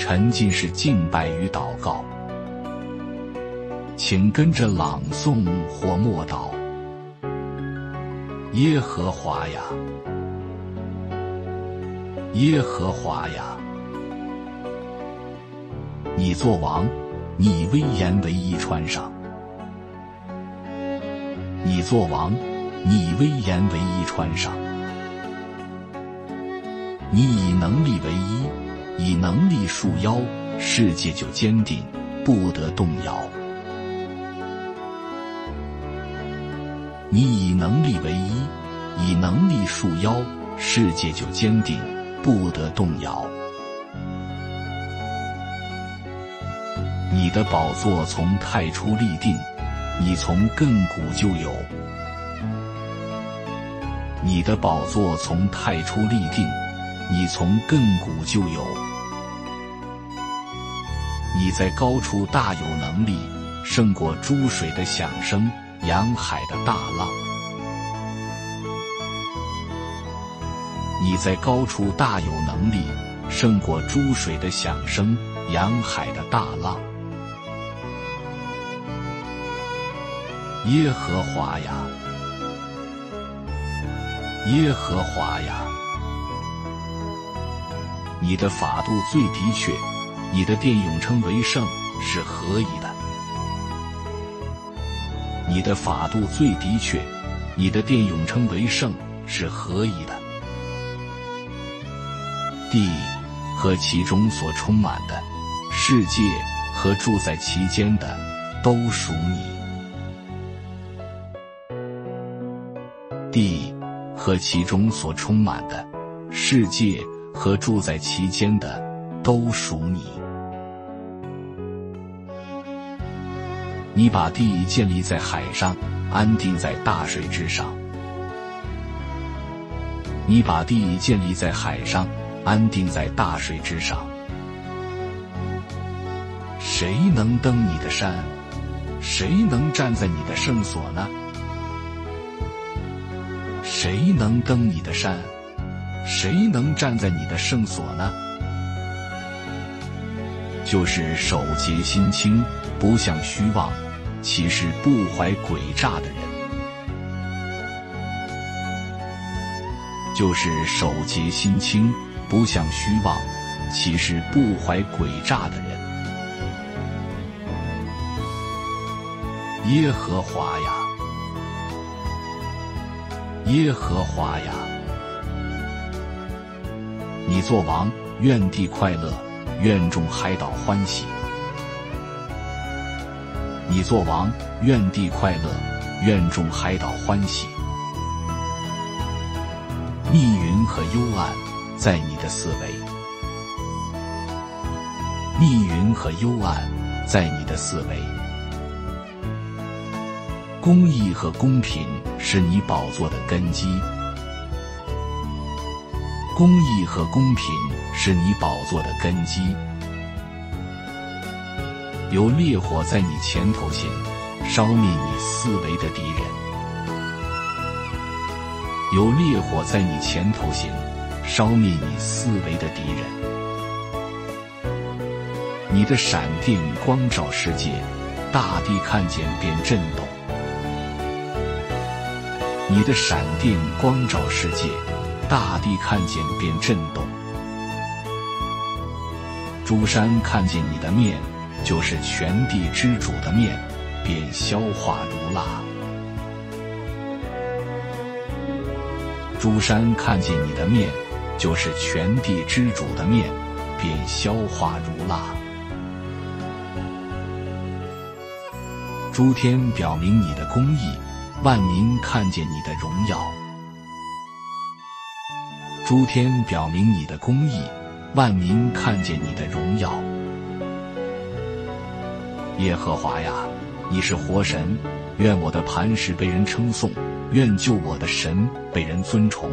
沉浸式敬拜与祷告，请跟着朗诵或默祷。耶和华呀，耶和华呀，你作王，你威严为衣穿上；你作王，你威严为衣穿上；你以能力为衣，以能力束腰，世界就坚定，不得动摇。你以能力为衣，以能力束腰，世界就坚定，不得动摇。你的宝座从太初立定，你从亘古就有。你的宝座从太初立定，你从亘古就有。你在高处大有能力，胜过诸水的响声。洋海的大浪，你在高处大有能力，胜过诸水的响声，洋海的大浪。耶和华呀，耶和华呀，你的法度最的确，你的殿永称为圣，是何以的？你的法度最的确，你的殿永称为圣，是何以的？地和其中所充满的，世界和住在其间的，都属你。地和其中所充满的，世界和住在其间的，都属你。你把地建立在海上，安定在大水之上。你把地建立在海上，安定在大水之上。谁能登你的山？谁能站在你的圣所呢？谁能登你的山？谁能站在你的圣所呢？就是手洁心清。不向虚妄，其实不怀诡诈的人，就是手洁心清，不向虚妄，其实不怀诡诈的人。耶和华呀，耶和华呀，你作王，愿地快乐，愿众海岛欢喜。你做王，愿地快乐，愿众海岛欢喜。密云和幽暗在你的四围，密云和幽暗在你的四围。公义和公平是你宝座的根基，公义和公平是你宝座的根基。有烈火在你前头行，烧灭你四围的敌人。有烈火在你前头行，烧灭你四围的敌人。你的闪电光照世界，大地看见便震动。你的闪电光照世界，大地看见便震动。诸山看见你的面。就是全地之主的面，便消化如蜡。诸山看见你的面，就是全地之主的面，便消化如蜡。诸天表明你的公义，万民看见你的荣耀。诸天表明你的公义，万民看见你的荣耀。耶和华呀，你是活神，愿我的磐石被人称颂，愿救我的神被人尊崇。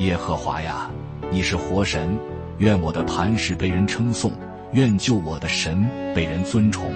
耶和华呀，你是活神，愿我的磐石被人称颂，愿救我的神被人尊崇。